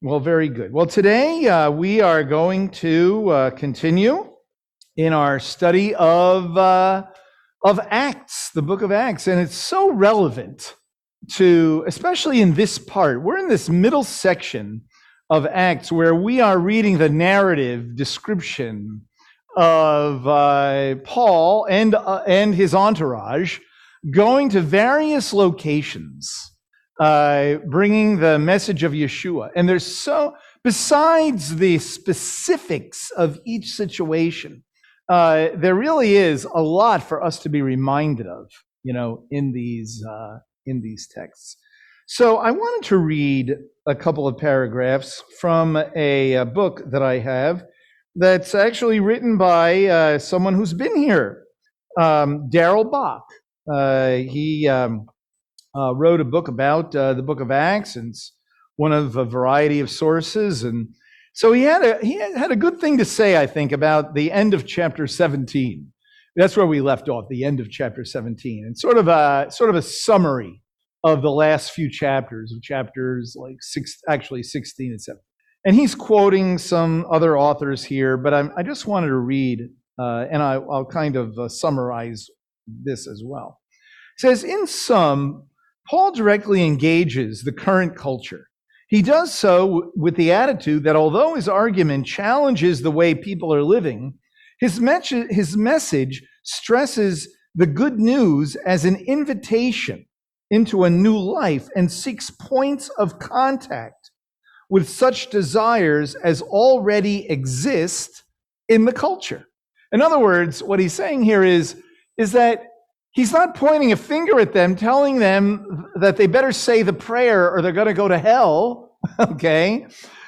Well, very good. Well, today uh, we are going to uh, continue in our study of uh, of Acts, the book of Acts, and it's so relevant to, especially in this part. We're in this middle section of Acts where we are reading the narrative description of uh, Paul and uh, and his entourage going to various locations uh, bringing the message of Yeshua. And there's so, besides the specifics of each situation, uh, there really is a lot for us to be reminded of, you know, in these uh, in these texts. So I wanted to read a couple of paragraphs from a, a book that I have that's actually written by uh, someone who's been here, um, Darrell Bock. Uh, he um, uh, wrote a book about uh, the book of Acts, and it's one of a variety of sources. And so he had a he had a good thing to say, I think, about the end of chapter 17. That's where we left off, the end of chapter 17, and sort of a sort of a summary of the last few chapters of chapters like six, actually 16 and 17. And he's quoting some other authors here, but I'm, i just wanted to read, uh, and I, will kind of uh, summarize this as well. It says, in sum, Paul directly engages the current culture. He does so with the attitude that although his argument challenges the way people are living, his, me- his message stresses the good news as an invitation into a new life and seeks points of contact with such desires as already exist in the culture. In other words, what he's saying here is, is that He's not pointing a finger at them, telling them that they better say the prayer or they're going to go to hell, okay?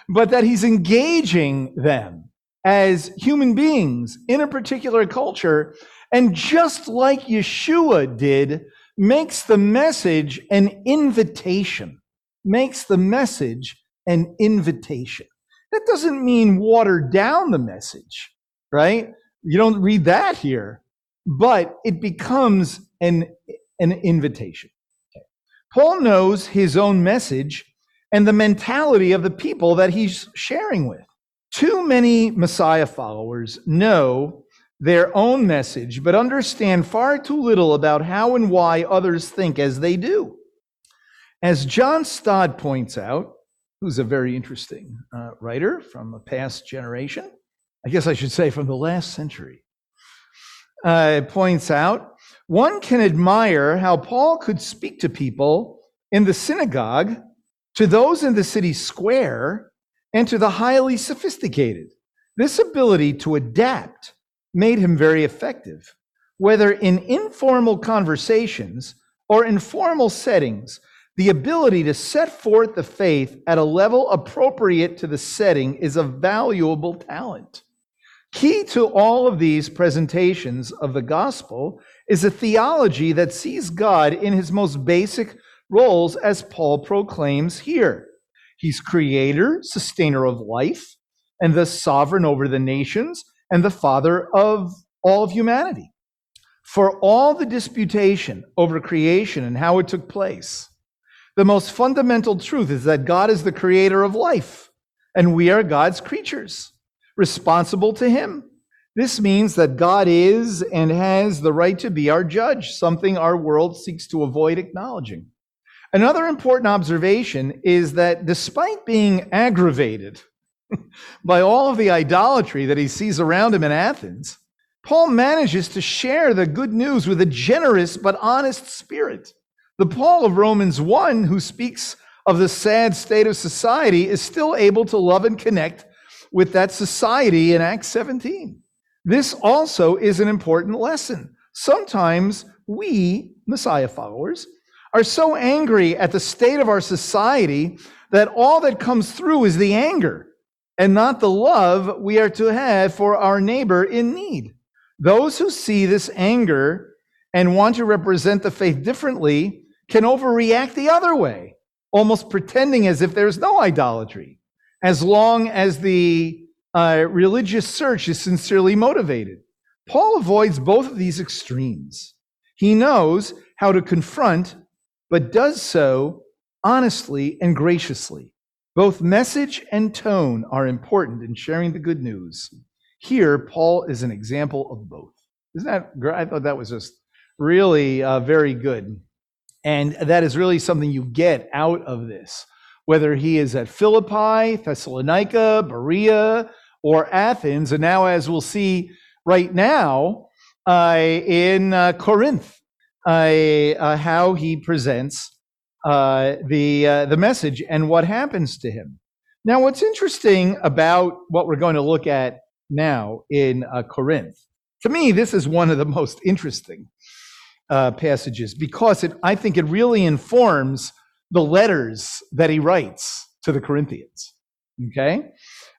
But that he's engaging them as human beings in a particular culture. And just like Yeshua did, makes the message an invitation, makes the message an invitation. That doesn't mean water down the message, right? You don't read that here but it becomes an, an invitation. Okay. Paul knows his own message and the mentality of the people that he's sharing with. Too many Messiah followers know their own message, but understand far too little about how and why others think as they do. As John Stott points out, who's a very interesting uh, writer from a past generation, I guess I should say from the last century, uh, points out, one can admire how Paul could speak to people in the synagogue, to those in the city square, and to the highly sophisticated. This ability to adapt made him very effective, whether in informal conversations or informal settings. The ability to set forth the faith at a level appropriate to the setting is a valuable talent. Key to all of these presentations of the gospel is a theology that sees God in his most basic roles, as Paul proclaims here. He's creator, sustainer of life, and the sovereign over the nations, and the father of all of humanity. For all the disputation over creation and how it took place, the most fundamental truth is that God is the creator of life, and we are God's creatures responsible to Him. This means that God is and has the right to be our judge, something our world seeks to avoid acknowledging. Another important observation is that despite being aggravated by all of the idolatry that he sees around him in Athens, Paul manages to share the good news with a generous but honest spirit. The Paul of Romans 1, who speaks of the sad state of society, is still able to love and connect with that society in Acts 17. This also is an important lesson. Sometimes we, Messiah followers, are so angry at the state of our society that all that comes through is the anger and not the love we are to have for our neighbor in need. Those who see this anger and want to represent the faith differently can overreact the other way, almost pretending as if there's no idolatry as long as the uh, religious search is sincerely motivated. Paul avoids both of these extremes. He knows how to confront, but does so honestly and graciously. Both message and tone are important in sharing the good news. Here, Paul is an example of both. Isn't that great? I thought that was just really uh, very good. And that is really something you get out of this. Whether he is at Philippi, Thessalonica, Berea, or Athens, and now, as we'll see right now, uh, in uh, Corinth, uh, how he presents uh, the, uh, the message and what happens to him. Now, what's interesting about what we're going to look at now in uh, Corinth, to me, this is one of the most interesting uh, passages because it, I think it really informs the letters that he writes to the Corinthians. Okay?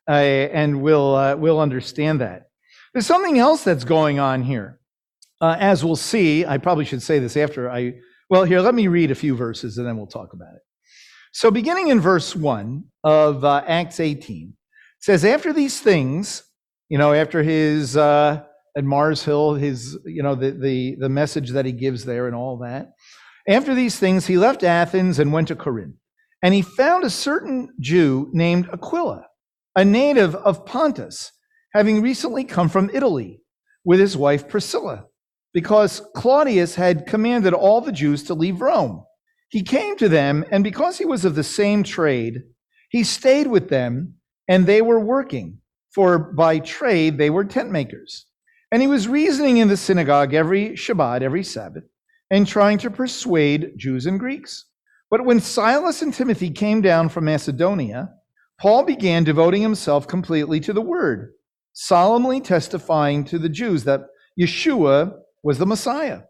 Uh, and we'll, uh, we'll understand that. There's something else that's going on here. as we'll see, I probably should say this after I well, here, let me read a few verses and then we'll talk about it. So, beginning in verse 1 of uh, Acts 18, says, After these things, you know, after his, uh, at Mars Hill, his, you know, the, the, the message that he gives there and all that, after these things, he left Athens and went to Corinth. And he found a certain Jew named Aquila, a native of Pontus, having recently come from Italy with his wife Priscilla because Claudius had commanded all the Jews to leave Rome. He came to them, and because he was of the same trade, he stayed with them, and they were working, for by trade they were tent makers. And he was reasoning in the synagogue every Shabbat, every Sabbath, and trying to persuade Jews and Greeks. But when Silas and Timothy came down from Macedonia, Paul began devoting himself completely to the word, solemnly testifying to the Jews that Yeshua was the Messiah.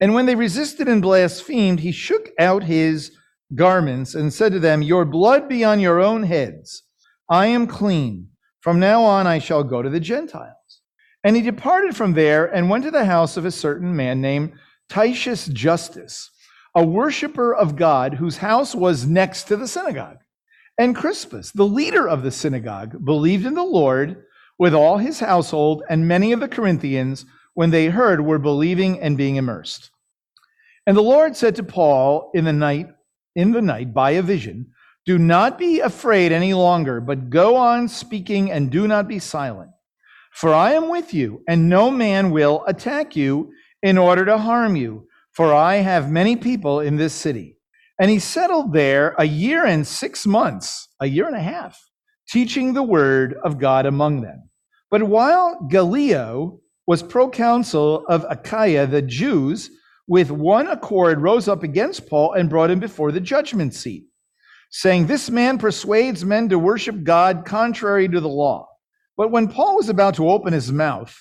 And when they resisted and blasphemed, he shook out his garments and said to them, Your blood be on your own heads. I am clean. From now on I shall go to the Gentiles. And he departed from there and went to the house of a certain man named Titius Justus, a worshiper of God whose house was next to the synagogue. And Crispus, the leader of the synagogue, believed in the Lord with all his household, and many of the Corinthians when they heard, were believing and being immersed. And the Lord said to Paul in the night, in the night by a vision, do not be afraid any longer, but go on speaking and do not be silent. For I am with you, and no man will attack you in order to harm you, for I have many people in this city. And he settled there a year and six months, a year and a half, teaching the word of God among them. But while Gallio was proconsul of Achaia, the Jews, with one accord rose up against Paul and brought him before the judgment seat, saying, This man persuades men to worship God contrary to the law. But when Paul was about to open his mouth,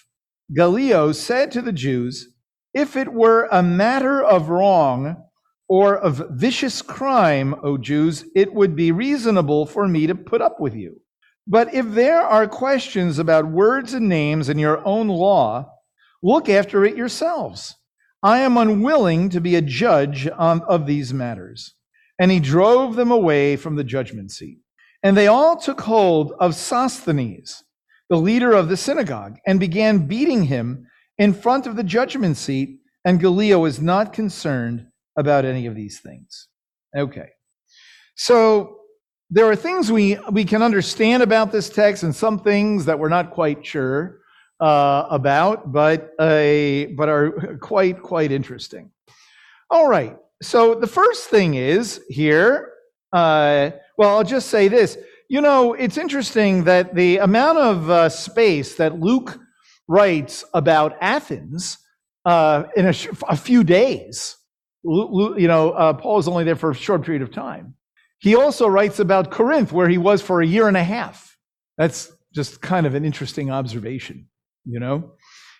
Gallio said to the Jews, If it were a matter of wrong or of vicious crime, O Jews, it would be reasonable for me to put up with you. But if there are questions about words and names in your own law, look after it yourselves. I am unwilling to be a judge on, of these matters. And he drove them away from the judgment seat. And they all took hold of Sosthenes, the leader of the synagogue, and began beating him in front of the judgment seat. And Gallio is not concerned about any of these things. Okay. So there are things we, we can understand about this text and some things that we're not quite sure uh, about, but, uh, but are quite, quite interesting. All right. So the first thing is here, uh, well, I'll just say this. You know, it's interesting that the amount of uh, space that Luke writes about Athens uh, in a, a, few days, you know, uh, Paul is only there for a short period of time. He also writes about Corinth, where he was for a year and a half. That's just kind of an interesting observation, you know?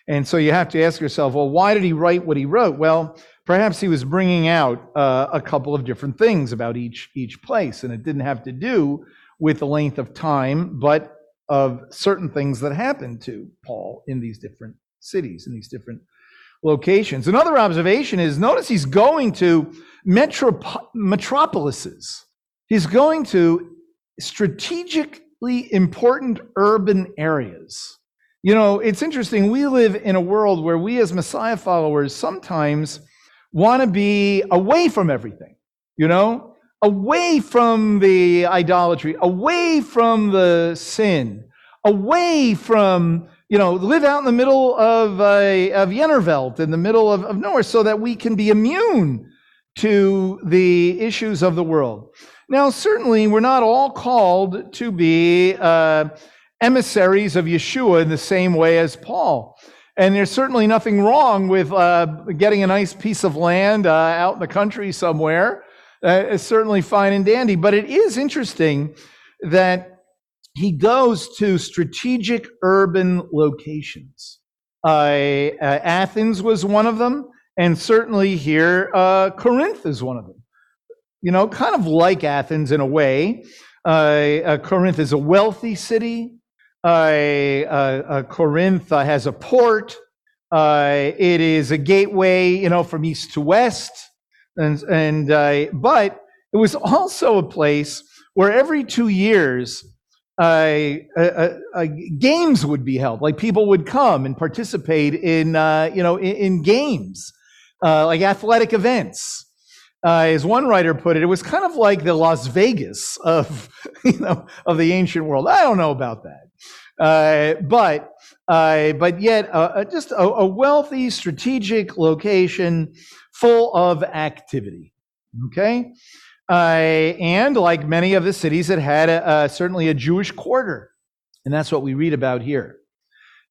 And so you have to ask yourself, well, why did he write what he wrote? Well, perhaps he was bringing out uh, a couple of different things about each, each place, and it didn't have to do with the length of time, but of certain things that happened to Paul in these different cities, in these different locations. Another observation is notice he's going to metrop- metropolises. He's going to strategically important urban areas. You know, it's interesting. We live in a world where we, as Messiah followers, sometimes want to be away from everything. You know, away from the idolatry, away from the sin, away from, you know, live out in the middle of, uh, of Jennerveld, in the middle of, of nowhere, so that we can be immune to the issues of the world. Now, certainly, we're not all called to be uh, emissaries of Yeshua in the same way as Paul. And there's certainly nothing wrong with uh, getting a nice piece of land uh, out in the country somewhere. Uh, it's certainly fine and dandy. But it is interesting that he goes to strategic urban locations. Uh, uh, Athens was one of them, and certainly here, uh, Corinth is one of them. You know, kind of like Athens in a way. Corinth is a wealthy city. Uh, uh, Corinth uh, has a port. it is a gateway, you know, from east to west, and and but it was also a place where every two years games would be held. Like people would come and participate in, uh, you know, in, in games, uh, like athletic events. Uh, as one writer put it, it was kind of like the Las Vegas of, you know, of the ancient world. I don't know about that. Uh, but uh, but yet uh, uh, just a, a, wealthy strategic location full of activity. Okay, uh, and like many of the cities, it had a, a, certainly a Jewish quarter, and that's what we read about here.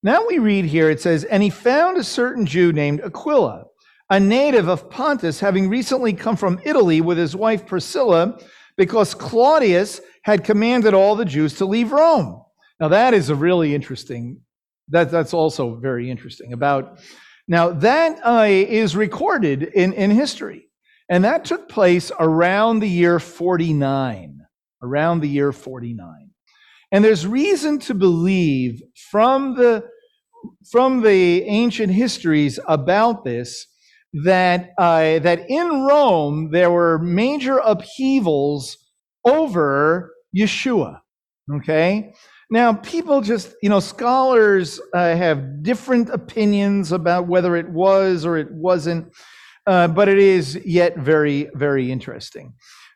Now we read here it says, and he found a certain Jew named Aquila, a native of Pontus, having recently come from Italy with his wife Priscilla, because Claudius had commanded all the Jews to leave Rome. Now that is a really interesting. That that's also very interesting about. Now that uh, is recorded in in history, and that took place around the year 49. Around the year 49, and there's reason to believe from the from the ancient histories about this that uh, that in Rome there were major upheavals over Yeshua. Okay, now, people just, you know, scholars uh, have different opinions about whether it was or it wasn't, uh, but it is yet very, very interesting.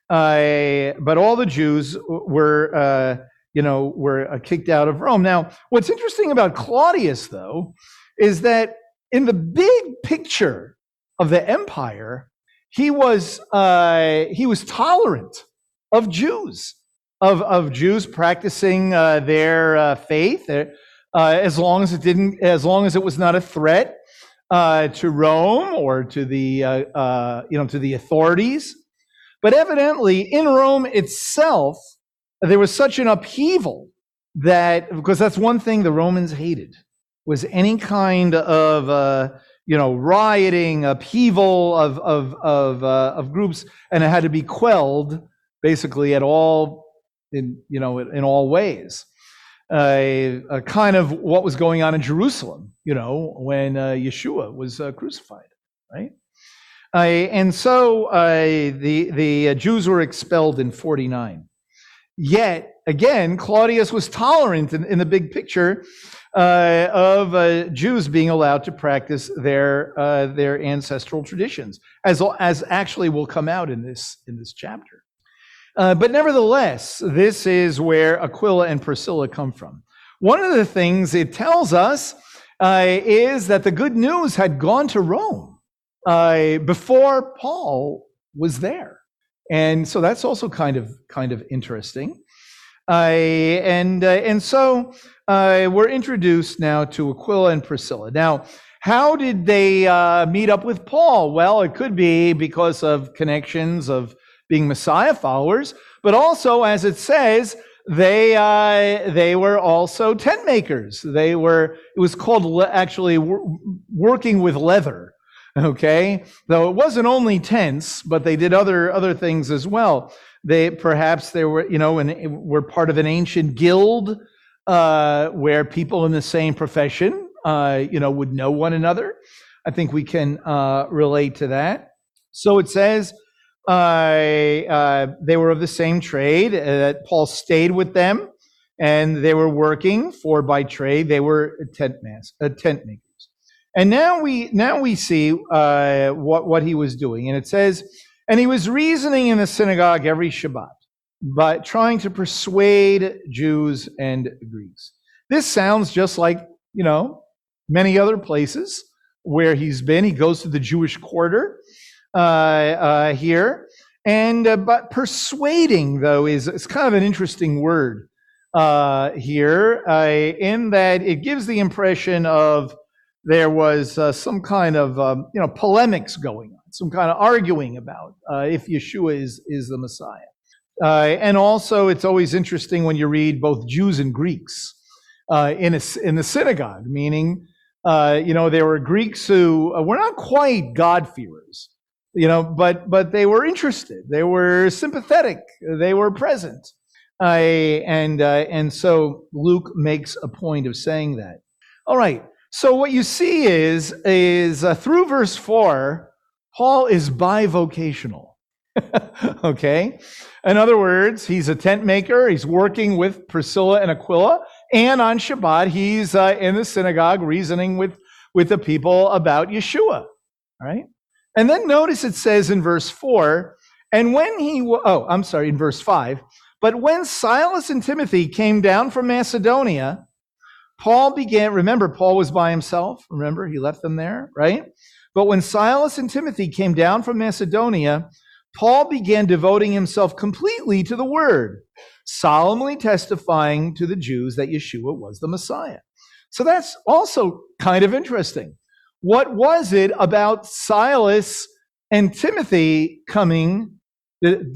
Uh, but all the Jews were, uh, you know, were uh, kicked out of Rome. Now, what's interesting about Claudius, though, is that in the big picture of the empire, he was uh, he was tolerant of Jews of, of Jews practicing uh, their uh, faith, uh, as long as it didn't, as long as it was not a threat uh, to Rome or to the, uh, uh, you know, to the authorities. But evidently, in Rome itself, there was such an upheaval that because that's one thing the Romans hated was any kind of you know rioting, upheaval of of of, of groups, and it had to be quelled basically at all in you know in all ways. A kind of what was going on in Jerusalem, you know, when uh, Yeshua was uh, crucified, right? and so uh, the the uh, Jews were expelled in 49. Yet again, Claudius was tolerant in, in the big picture of Jews being allowed to practice their their ancestral traditions, as as actually will come out in this in this chapter. Uh, but nevertheless, this is where Aquila and Priscilla come from. One of the things it tells us uh, is that the good news had gone to Rome uh, before Paul was there. And so that's also kind of kind of interesting. Uh, and uh, and so we're introduced now to Aquila and Priscilla. Now, how did they meet up with Paul? Well, it could be because of connections of being Messiah followers, but also, as it says, they uh, they were also tent makers. They were it was called le- actually working with leather. Okay, though it wasn't only tents, but they did other other things as well. They perhaps they were you know and were part of an ancient guild uh, where people in the same profession uh, you know would know one another. I think we can uh, relate to that. So it says they were of the same trade. Uh, Paul stayed with them, and they were working for by trade. They were tent, uh, tent makers. And now we now we see uh, what what he was doing, and it says, And he was reasoning in the synagogue every Shabbat, but trying to persuade Jews and Greeks. This sounds just like, you know, many other places where he's been. He goes to the Jewish quarter uh, uh, here. And, uh, but persuading, though, is, is kind of an interesting word uh, here, in that it gives the impression of there was some kind of, um, you know, polemics going on some kind of arguing about if Yeshua is, is the Messiah. Uh, and also, it's always interesting when you read both Jews and Greeks uh, in, a, in the synagogue, meaning, uh, you know, there were Greeks who were not quite God-fearers, you know, but, but they were interested, they were sympathetic, they were present. Uh, and, and so Luke makes a point of saying that. All right. So what you see is, is through verse 4, Paul is bivocational. okay? In other words, he's a tent maker. He's working with Priscilla and Aquila. And on Shabbat, he's uh, in the synagogue reasoning with, with the people about Yeshua. Right? And then notice it says in verse 4 and when he, oh, I'm sorry, in verse 5, but when Silas and Timothy came down from Macedonia, Paul began, remember, Paul was by himself. Remember, he left them there, right? But when Silas and Timothy came down from Macedonia, Paul began devoting himself completely to the word, solemnly testifying to the Jews that Yeshua was the Messiah. So that's also kind of interesting. What was it about Silas and Timothy coming?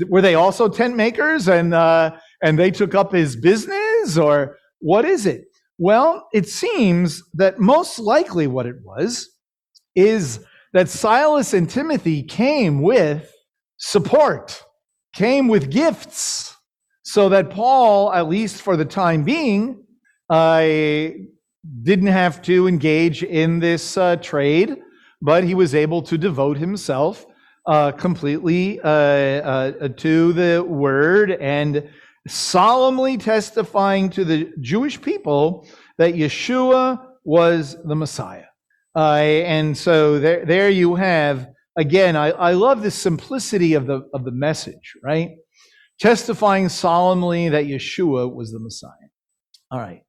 Were they also tent makers and, uh, and they took up his business, or what is it? Well, it seems that most likely what it was is that Silas and Timothy came with support, came with gifts, so that Paul, at least for the time being, uh, didn't have to engage in this uh, trade, but he was able to devote himself uh, completely uh, uh, to the word and solemnly testifying to the Jewish people that Yeshua was the Messiah. Uh, and so there, there you have, again, I, I love the simplicity of the, of the message, right? Testifying solemnly that Yeshua was the Messiah. All right.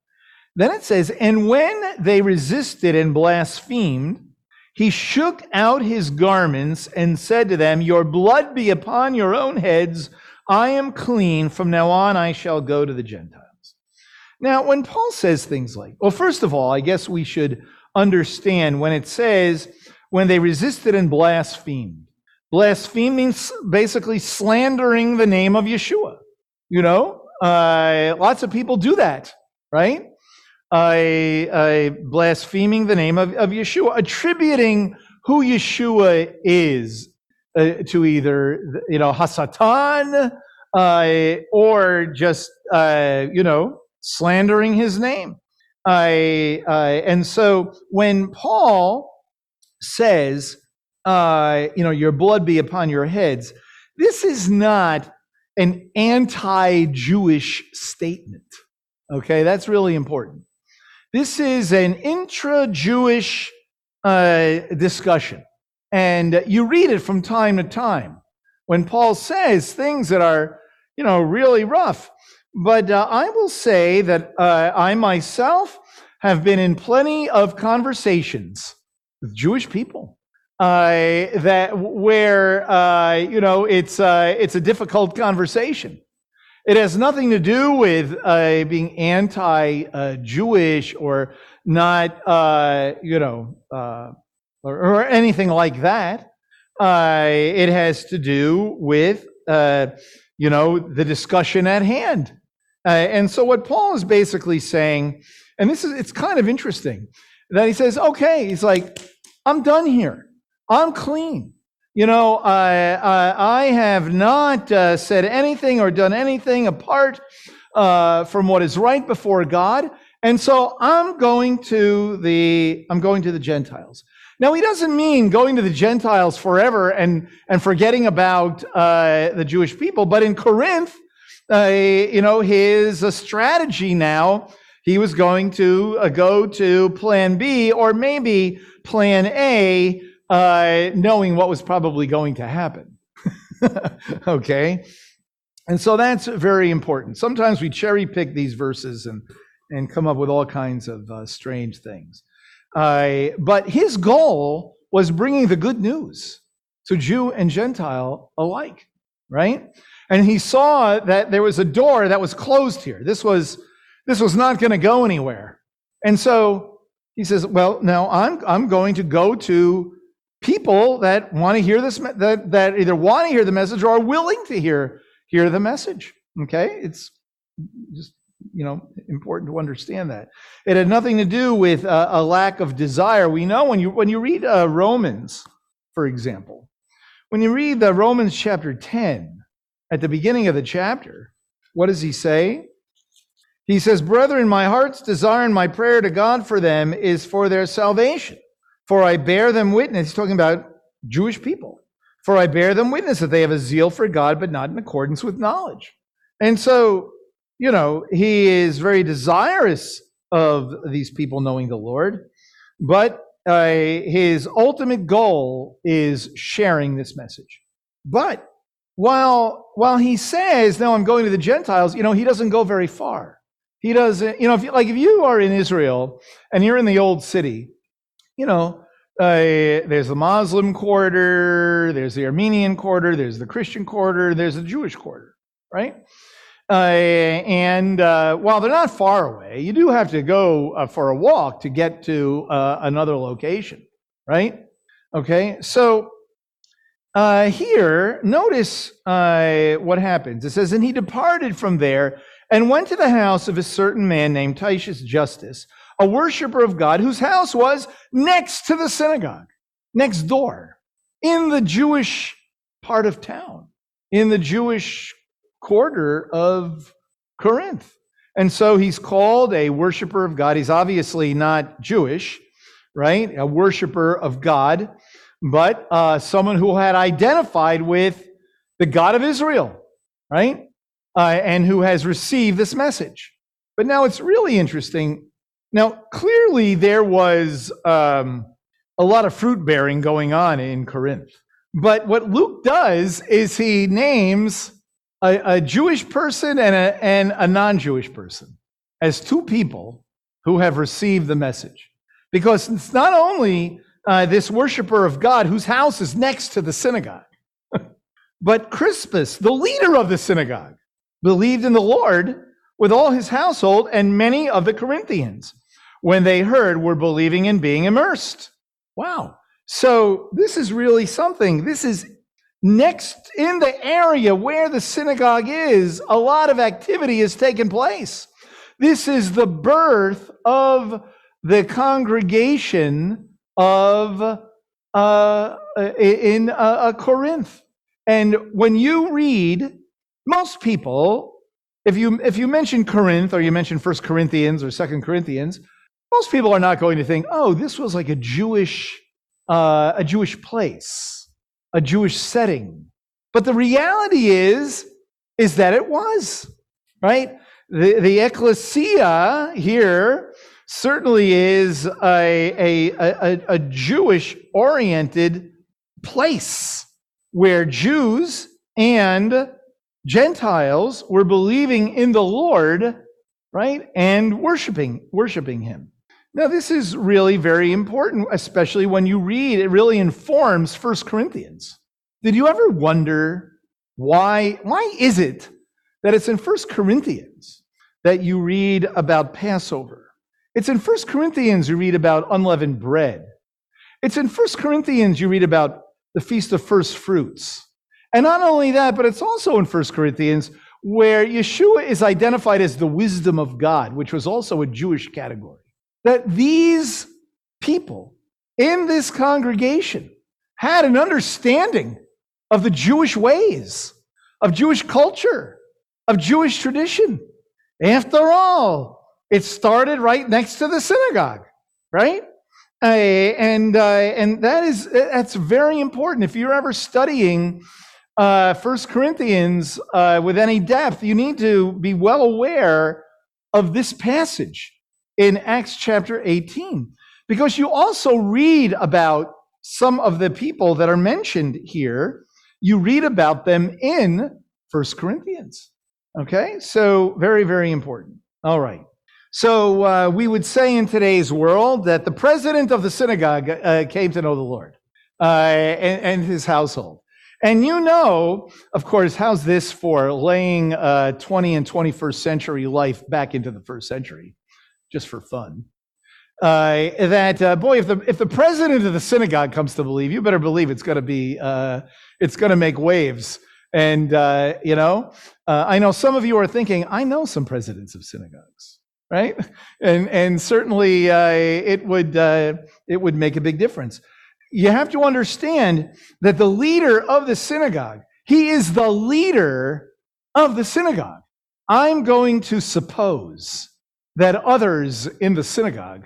Then it says, And when they resisted and blasphemed, he shook out his garments and said to them, Your blood be upon your own heads. I am clean. From now on, I shall go to the Gentiles. Now, when Paul says things like, well, first of all, I guess we should understand when it says, when they resisted and blasphemed. Blaspheme means basically slandering the name of Yeshua. You know, uh, lots of people do that, right? Uh, blaspheming the name of, of Yeshua, attributing who Yeshua is uh, to either, you know, Hasatan uh, or just, uh, you know, slandering his name. I, uh, and so when Paul says, uh, you know, your blood be upon your heads, this is not an anti Jewish statement. Okay, that's really important. This is an intra Jewish uh, discussion. And you read it from time to time when Paul says things that are, you know, really rough. But uh, I will say that uh, I myself have been in plenty of conversations with Jewish people uh, that where uh, you know it's uh, it's a difficult conversation. It has nothing to do with uh, being anti-Jewish or not, you know, or, or, anything like that. it has to do with you know the discussion at hand. Uh, and so what Paul is basically saying, and this is it's kind of interesting, that he says, okay, he's like, I'm done here. I'm clean. You know, I, I, I have not uh, said anything or done anything apart uh, from what is right before God. And so I'm going to the I'm going to the Gentiles. Now he doesn't mean going to the Gentiles forever and and forgetting about uh, the Jewish people, but in Corinth, uh, you know, his uh, strategy now, he was going to uh, go to plan B or maybe plan A, uh, knowing what was probably going to happen. okay? And so that's very important. Sometimes we cherry pick these verses and, and come up with all kinds of uh, strange things. Uh, but his goal was bringing the good news to Jew and Gentile alike, right? And he saw that there was a door that was closed here. This was, this was not going to go anywhere. And so he says, well, now I'm, I'm going to go to people that want to hear this, that, that either want to hear the message or are willing to hear, hear the message. Okay? It's just, you know, important to understand that. It had nothing to do with a, a lack of desire. We know when you, when you read uh, Romans, for example, when you read the Romans chapter 10, at the beginning of the chapter, what does he say? He says, Brethren, my heart's desire and my prayer to God for them is for their salvation. For I bear them witness. He's talking about Jewish people. For I bear them witness that they have a zeal for God, but not in accordance with knowledge. And so, you know, he is very desirous of these people knowing the Lord, but uh, his ultimate goal is sharing this message. But while while he says, "No, I'm going to the Gentiles," you know, he doesn't go very far. He doesn't, you know, if you, like if you are in Israel and you're in the old city, you know, uh, there's the Muslim quarter, there's the Armenian quarter, there's the Christian quarter, there's the Jewish quarter, right? Uh, and uh, while they're not far away, you do have to go uh, for a walk to get to uh, another location, right? Okay, so uh, here, notice what happens. It says, And he departed from there and went to the house of a certain man named Titius Justus, a worshiper of God, whose house was next to the synagogue, next door, in the Jewish part of town, in the Jewish quarter of Corinth. And so he's called a worshiper of God. He's obviously not Jewish, right? A worshiper of God, but uh, someone who had identified with the God of Israel, right? uh, and who has received this message. But now it's really interesting. Now, clearly, there was um, a lot of fruit bearing going on in Corinth. But what Luke does is he names a, a Jewish person and a, and a non Jewish person as two people who have received the message. Because it's not only uh, this worshiper of God whose house is next to the synagogue, but Crispus, the leader of the synagogue, believed in the Lord with all his household, and many of the Corinthians, when they heard, were believing and being immersed. Wow. So this is really something. This is next in the area where the synagogue is, a lot of activity has taken place. This is the birth of the congregation of uh, in uh, Corinth. And when you read most people, if you if you mention Corinth or you mention First Corinthians or Second Corinthians, most people are not going to think, oh, this was like a Jewish uh, a Jewish place, a Jewish setting. But the reality is, is that it was right. The, the ecclesia here certainly is a, a, a, a Jewish oriented place where Jews and Gentiles were believing in the Lord, right? And worshiping, worshiping him. Now, this is really very important, especially when you read, it really informs First Corinthians. Did you ever wonder why, why is it that it's in First Corinthians that you read about Passover? It's in First Corinthians you read about unleavened bread. It's in First Corinthians you read about the Feast of First Fruits. And not only that, but it's also in 1 Corinthians where Yeshua is identified as the wisdom of God, which was also a Jewish category. That these people in this congregation had an understanding of the Jewish ways, of Jewish culture, of Jewish tradition. After all, it started right next to the synagogue, right? Uh, and uh, and that is that's very important. If you're ever studying uh, First Corinthians uh, with any depth, you need to be well aware of this passage in Acts chapter 18, because you also read about some of the people that are mentioned here You read about them in First Corinthians. Okay, so very, very important. All right. So uh, we would say in today's world that the president of the synagogue uh, came to know the Lord uh, and, and, his household. And you know, of course, how's this for laying 20 and 21st century life back into the first century, just for fun? Uh, that uh, boy, if the if the president of the synagogue comes to believe, you better believe it's going to be uh, it's going to make waves. And you know, I know some of you are thinking, I know some presidents of synagogues right? And and certainly uh, it would uh, it would make a big difference. You have to understand that the leader of the synagogue, he is the leader of the synagogue. I'm going to suppose that others in the synagogue,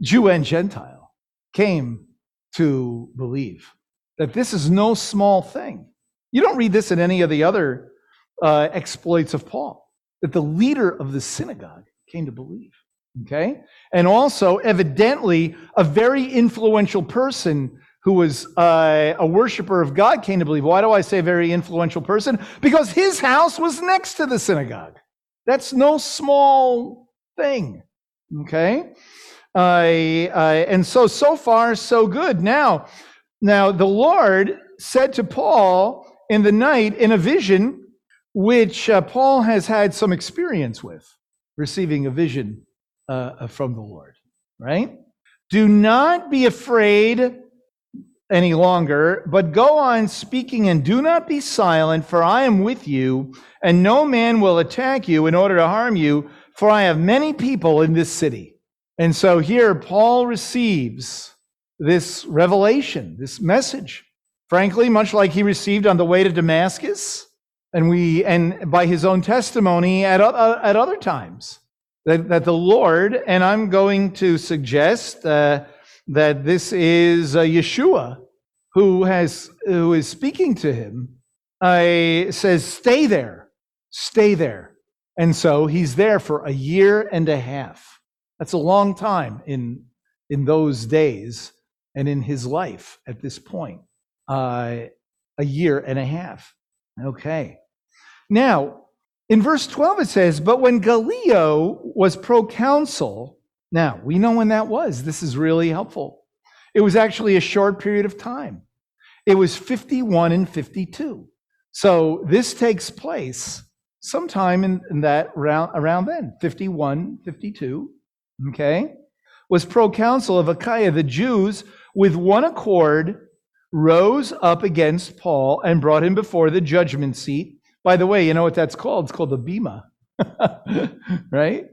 Jew and Gentile, came to believe that this is no small thing. You don't read this in any of the other uh, exploits of Paul, that the leader of the synagogue came to believe. Okay? And also, evidently, a very influential person who was uh, a worshiper of God came to believe. Why do I say very influential person? Because his house was next to the synagogue. That's no small thing. Okay? Uh, uh, and so, so far, so good. Now, now the Lord said to Paul in the night in a vision, which uh, Paul has had some experience with receiving a vision uh, from the Lord, right? Do not be afraid any longer, but go on speaking and do not be silent, for I am with you, and no man will attack you in order to harm you, for I have many people in this city. And so here Paul receives this revelation, this message, frankly, much like he received on the way to Damascus and we and by his own testimony at, uh, at other times that, that the lord and i'm going to suggest uh, that this is uh, yeshua who has who is speaking to him says stay there. Stay there and so he's there for a year and a half that's a long time in in those days and in his life at this point uh, a year and a half okay now, in verse 12, it says, But when Gallio was proconsul, now we know when that was. This is really helpful. It was actually a short period of time. It was 51 and 52. So this takes place sometime in, in that round, around then, 51, 52. Okay? Was proconsul of Achaia, the Jews with one accord rose up against Paul and brought him before the judgment seat by the way, you know what that's called? It's called the Bema, right?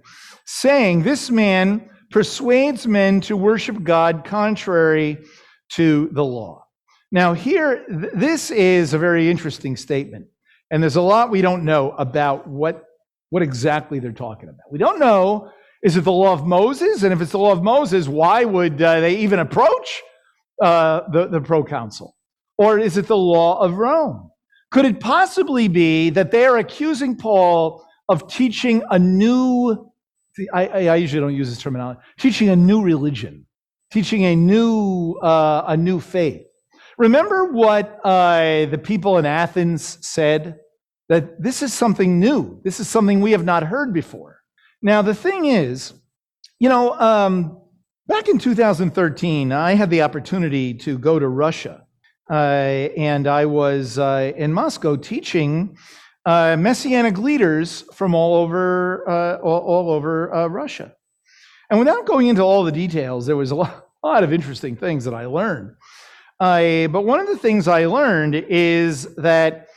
Saying, This man persuades men to worship God contrary to the law. Now, here, th- this is a very interesting statement. And there's a lot we don't know about what, what exactly they're talking about. We don't know is it the law of Moses? And if it's the law of Moses, why would uh, they even approach uh, the, the proconsul? Or is it the law of Rome? Could it possibly be that they are accusing Paul of teaching a new, I, I usually don't use this terminology, teaching a new religion, teaching a new, uh, a new faith? Remember what uh, the people in Athens said? That this is something new. This is something we have not heard before. Now, the thing is, you know, um, back in 2013, I had the opportunity to go to Russia uh, and I was uh, in Moscow teaching uh, messianic leaders from all over all, all, over Russia. And without going into all the details, there was a lot, a lot of interesting things that I learned. But one of the things I learned is that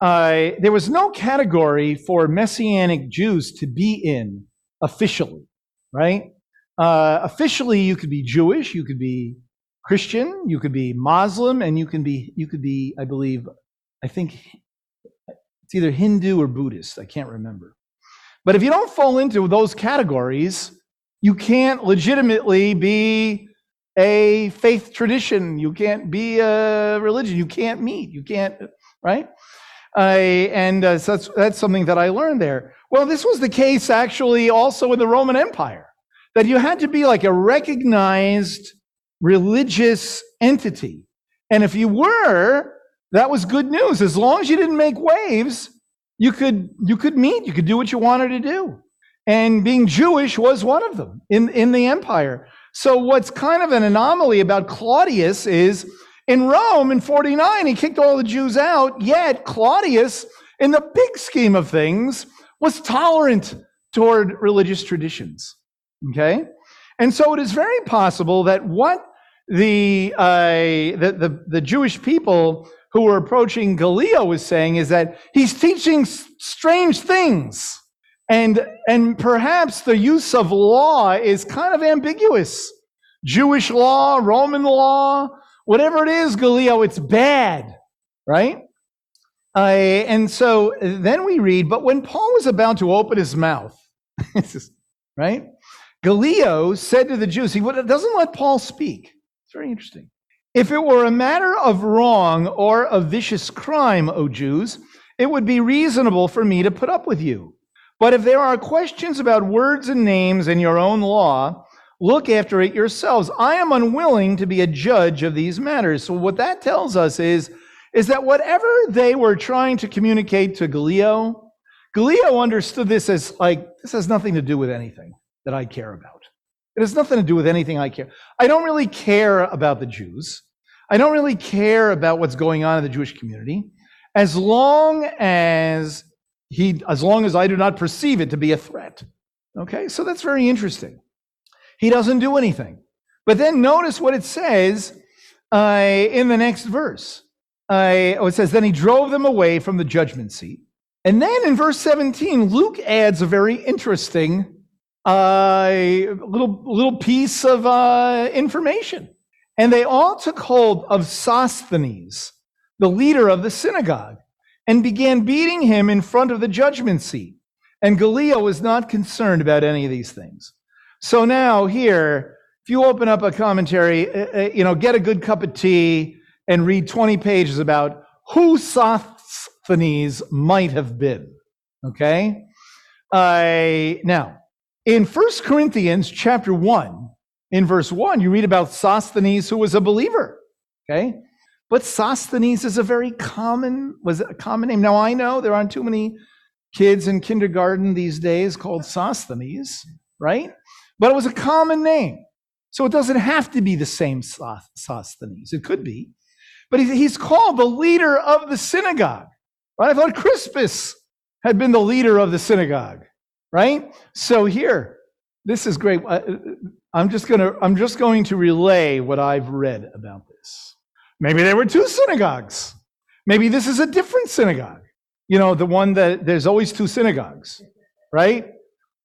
uh, there was no category for Messianic Jews to be in officially, right? Uh, officially, you could be Jewish, you could be Christian, you could be Muslim, and you can be you could be, I believe, I think it's either Hindu or Buddhist. I can't remember. But if you don't fall into those categories, you can't legitimately be a faith tradition. You can't be a religion. You can't meet. You can't, right? Uh, and uh, so that's, that's something that I learned there. Well, this was the case actually also in the Roman Empire, that you had to be like a recognized religious entity. And if you were, that was good news. As long as you didn't make waves, you could you could meet, you could do what you wanted to do. And being Jewish was one of them in, in the empire. So what's kind of an anomaly about Claudius is in Rome in 49, he kicked all the Jews out, yet Claudius, in the big scheme of things, was tolerant toward religious traditions. Okay? And so it is very possible that what the, uh, the, the, the Jewish people who were approaching Gallio was saying is that he's teaching strange things. And, and perhaps the use of law is kind of ambiguous. Jewish law, Roman law, whatever it is, Gallio, it's bad, right? Uh, and so then we read, but when Paul was about to open his mouth, right? Gallio said to the Jews, he doesn't let Paul speak. It's very interesting. If it were a matter of wrong or a vicious crime, O Jews, it would be reasonable for me to put up with you. But if there are questions about words and names in your own law, look after it yourselves. I am unwilling to be a judge of these matters. So what that tells us is, is that whatever they were trying to communicate to Gallio, Gallio understood this as like, this has nothing to do with anything that I care about. It has nothing to do with anything I care. I don't really care about the Jews. I don't really care about what's going on in the Jewish community as long as he as long as I do not perceive it to be a threat. Okay? So that's very interesting. He doesn't do anything. But then notice what it says uh, in the next verse. Uh, oh, it says, Then he drove them away from the judgment seat. And then in verse 17, Luke adds a very interesting uh, little, little piece of uh, information. And they all took hold of Sosthenes, the leader of the synagogue, and began beating him in front of the judgment seat. And Gallio was not concerned about any of these things. So now here, if you open up a commentary, uh, uh, you know, get a good cup of tea and read 20 pages about who Sosthenes might have been. Okay? Uh, now, in 1 Corinthians chapter 1, in verse 1, you read about Sosthenes who was a believer. Okay? But Sosthenes is a very common, was a common name. Now I know there aren't too many kids in kindergarten these days called Sosthenes, right? but it was a common name. So it doesn't have to be the same Sosthenes. It could be. But he's called the leader of the synagogue. Right? I thought Crispus had been the leader of the synagogue. Right? So here, this is great. Uh, uh, I'm just to I'm just going to relay what I've read about this. Maybe there were two synagogues. Maybe this is a different synagogue. You know, the one that there's always two synagogues, right?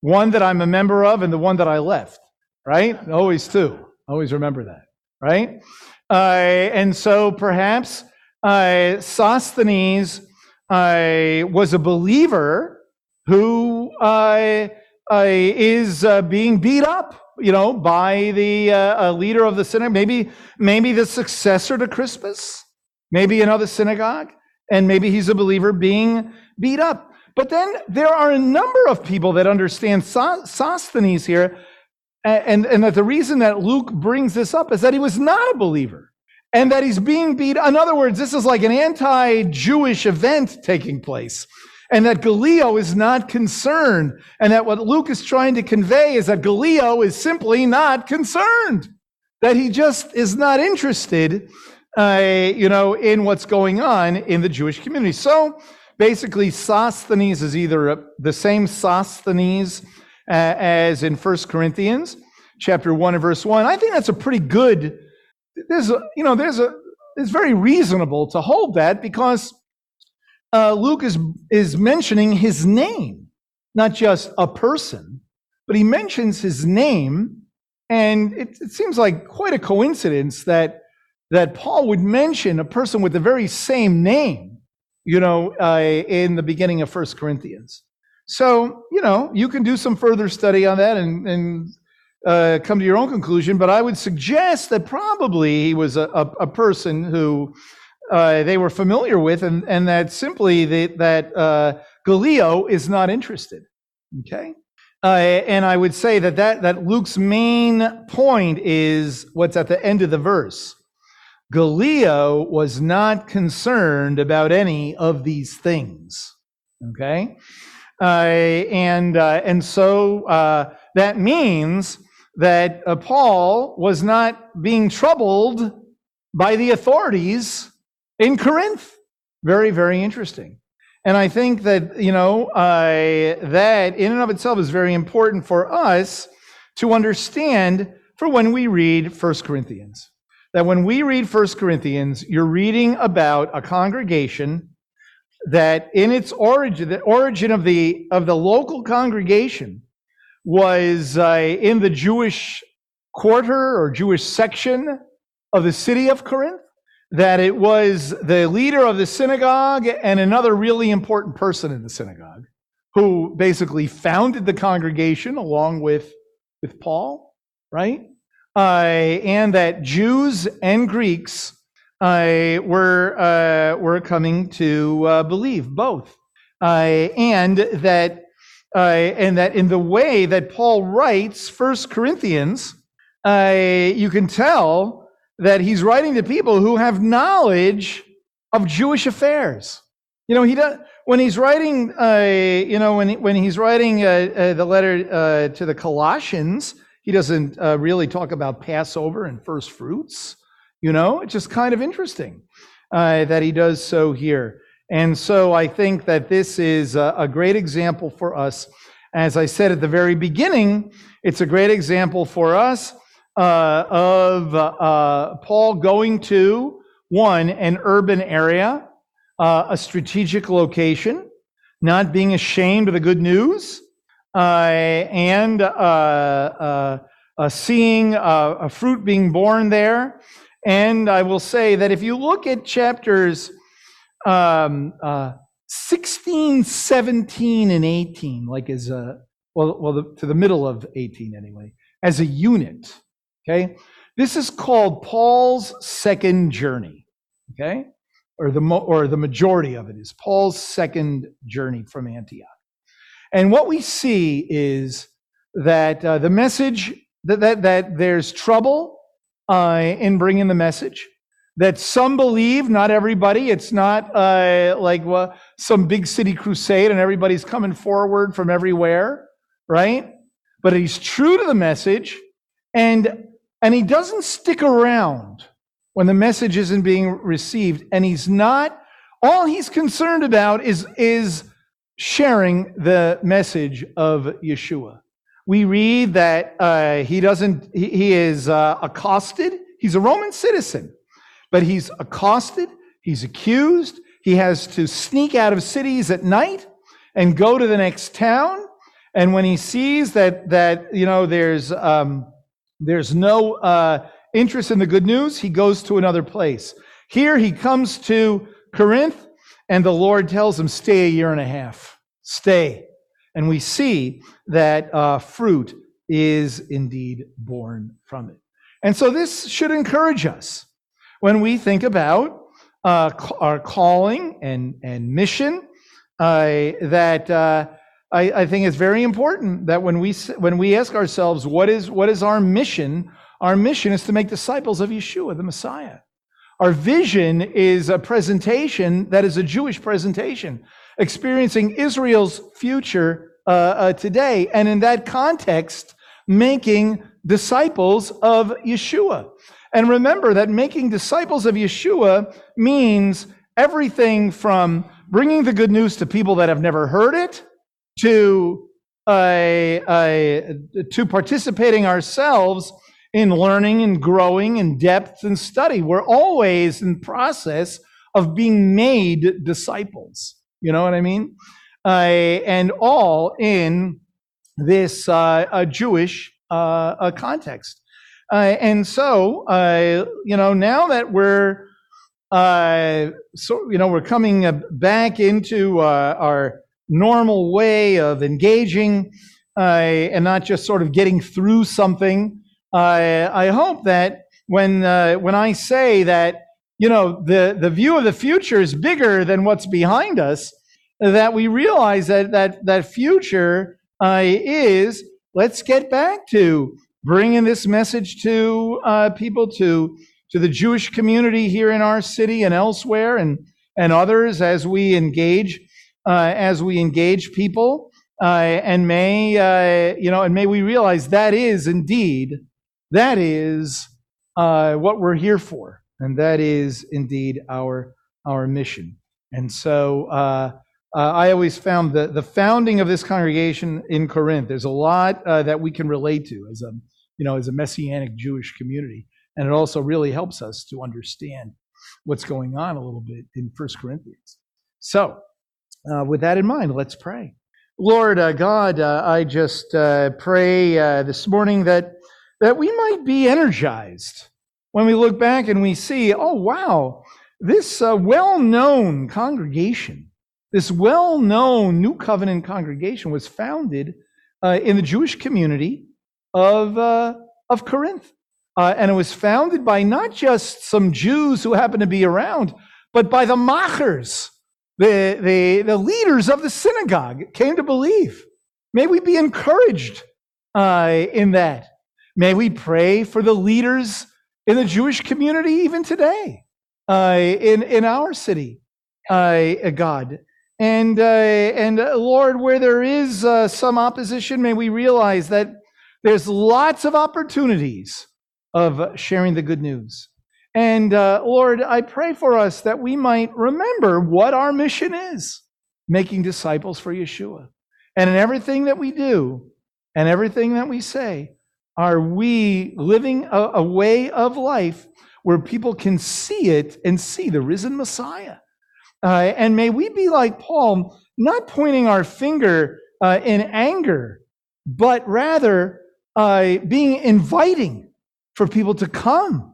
one that I'm a member of and the one that I left, right? Always two. Always remember that, right? Uh, and so perhaps uh, Sosthenes uh, was a believer who uh, uh, is uh, being beat up, you know, by the leader of the synagogue. Maybe, maybe the successor to Crispus, maybe another synagogue, and maybe he's a believer being beat up. But then there are a number of people that understand so- Sosthenes here, and, and that the reason that Luke brings this up is that he was not a believer and that he's being beat. In other words, this is like an anti Jewish event taking place. And that Gallio is not concerned. And that what Luke is trying to convey is that Gallio is simply not concerned. That he just is not interested, uh, you know, in what's going on in the Jewish community. So, Basically, Sosthenes is either the same Sosthenes uh, as in 1 Corinthians chapter 1 and verse 1. I think that's a pretty good, there's a, you know, there's a, it's very reasonable to hold that because uh, Luke is, is mentioning his name, not just a person, but he mentions his name. And it, it seems like quite a coincidence that, that Paul would mention a person with the very same name you know, uh, in the beginning of First Corinthians. So, you know, you can do some further study on that and, and uh, come to your own conclusion, but I would suggest that probably he was a, a, a person who uh, they were familiar with, and, and that simply the, that uh, Gallio is not interested. Okay? Uh, and I would say that, that that Luke's main point is what's at the end of the verse Gallio was not concerned about any of these things. Okay? Uh, and, uh, and so uh, that means that Paul was not being troubled by the authorities in Corinth. Very, very interesting. And I think that, you know, uh, that in and of itself is very important for us to understand for when we read First Corinthians. That when we read First Corinthians, you're reading about a congregation that in its origin, the origin of the, of the local congregation was uh, in the Jewish quarter or Jewish section of the city of Corinth that it was the leader of the synagogue and another really important person in the synagogue who basically founded the congregation along with, with Paul, right? Uh, and that Jews and Greeks uh, were, uh, were coming to uh, believe both. Uh, and that uh, and that in the way that Paul writes First Corinthians, you can tell that he's writing to people who have knowledge of Jewish affairs. You know, he does when he's writing. Uh, you know, when he, when he's writing uh, uh, the letter uh, to the Colossians, he doesn't uh, really talk about Passover and first fruits. You know, it's just kind of interesting uh, that he does so here. And so I think that this is a, a great example for us. As I said at the very beginning, it's a great example for us uh, of uh, Paul going to one, an urban area, uh, a strategic location, not being ashamed of the good news, uh, and uh, uh, seeing a fruit being born there. And I will say that if you look at chapters um, 16, 17, and 18, like as a, well, well the, to the middle of 18 anyway, as a unit, Okay? This is called Paul's second journey. Okay? Or the, or the majority of it is Paul's second journey from Antioch. And what we see is that uh, the message, that, that, that there's trouble uh, in bringing the message, that some believe, not everybody. It's not uh, like well, some big city crusade and everybody's coming forward from everywhere, right? But he's true to the message. And and he doesn't stick around when the message isn't being received. And he's not, all he's concerned about is, is sharing the message of Yeshua. We read that uh, he doesn't, he, he is uh, accosted. He's a Roman citizen, but he's accosted, he's accused, he has to sneak out of cities at night and go to the next town. And when he sees that, that you know, there's, um, there's no uh, interest in the good news. He goes to another place. Here he comes to Corinth, and the Lord tells him, Stay a year and a half. Stay. And we see that uh, fruit is indeed born from it. And so this should encourage us when we think about uh, our calling and, and mission, uh, that uh, I, I think it's very important that when we when we ask ourselves what is what is our mission, our mission is to make disciples of Yeshua, the Messiah. Our vision is a presentation that is a Jewish presentation, experiencing Israel's future uh, uh, today, and in that context, making disciples of Yeshua. And remember that making disciples of Yeshua means everything from bringing the good news to people that have never heard it to to participating ourselves in learning and growing in depth and study. We're always in process of being made disciples. You know what I mean? Uh, and all in this uh, Jewish uh, context. Uh, and so, uh, you know, now that we're uh, so you know we're coming back into our normal way of engaging uh, and not just sort of getting through something. Uh, I hope that when uh, when I say that you know the the view of the future is bigger than what's behind us, that we realize that that that future uh, is let's get back to bringing this message to uh, people to to the Jewish community here in our city and elsewhere, and and others as we engage as we engage people, uh, and may uh, you know, and may we realize that is indeed that is uh, what we're here for, and that is indeed our our mission. And so uh, uh, I always found the the founding of this congregation in Corinth. There's a lot uh, that we can relate to as a you know as a messianic Jewish community, and it also really helps us to understand what's going on a little bit in First Corinthians. So, uh, with that in mind, let's pray. Lord uh, God, uh, I just uh, pray uh, this morning that that we might be energized when we look back and we see, oh wow, this uh, well-known congregation, this well-known New Covenant congregation, was founded in the Jewish community of of Corinth. And it was founded by not just some Jews who happened to be around, but by the Machers, the, the, the leaders of the synagogue came to believe. May we be encouraged uh, in that. May we pray for the leaders in the Jewish community even today uh, in, in our city, uh, God. And, uh, and uh, Lord, where there is some opposition, may we realize that there's lots of opportunities of sharing the good news. And uh, Lord, I pray for us that we might remember what our mission is making disciples for Yeshua. And in everything that we do and everything that we say, are we living a, a way of life where people can see it and see the risen Messiah? Uh, and may we be like Paul, not pointing our finger uh, in anger, but rather uh, being inviting for people to come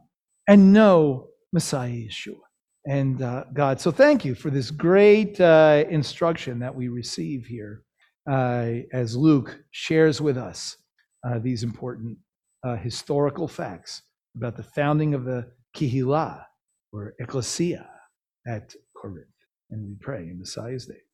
and know Messiah Yeshua and uh, God. So thank you for this great uh, instruction that we receive here uh, as Luke shares with us uh, these important uh, historical facts about the founding of the Kihila or Ecclesia at Corinth. And we pray in Messiah's name.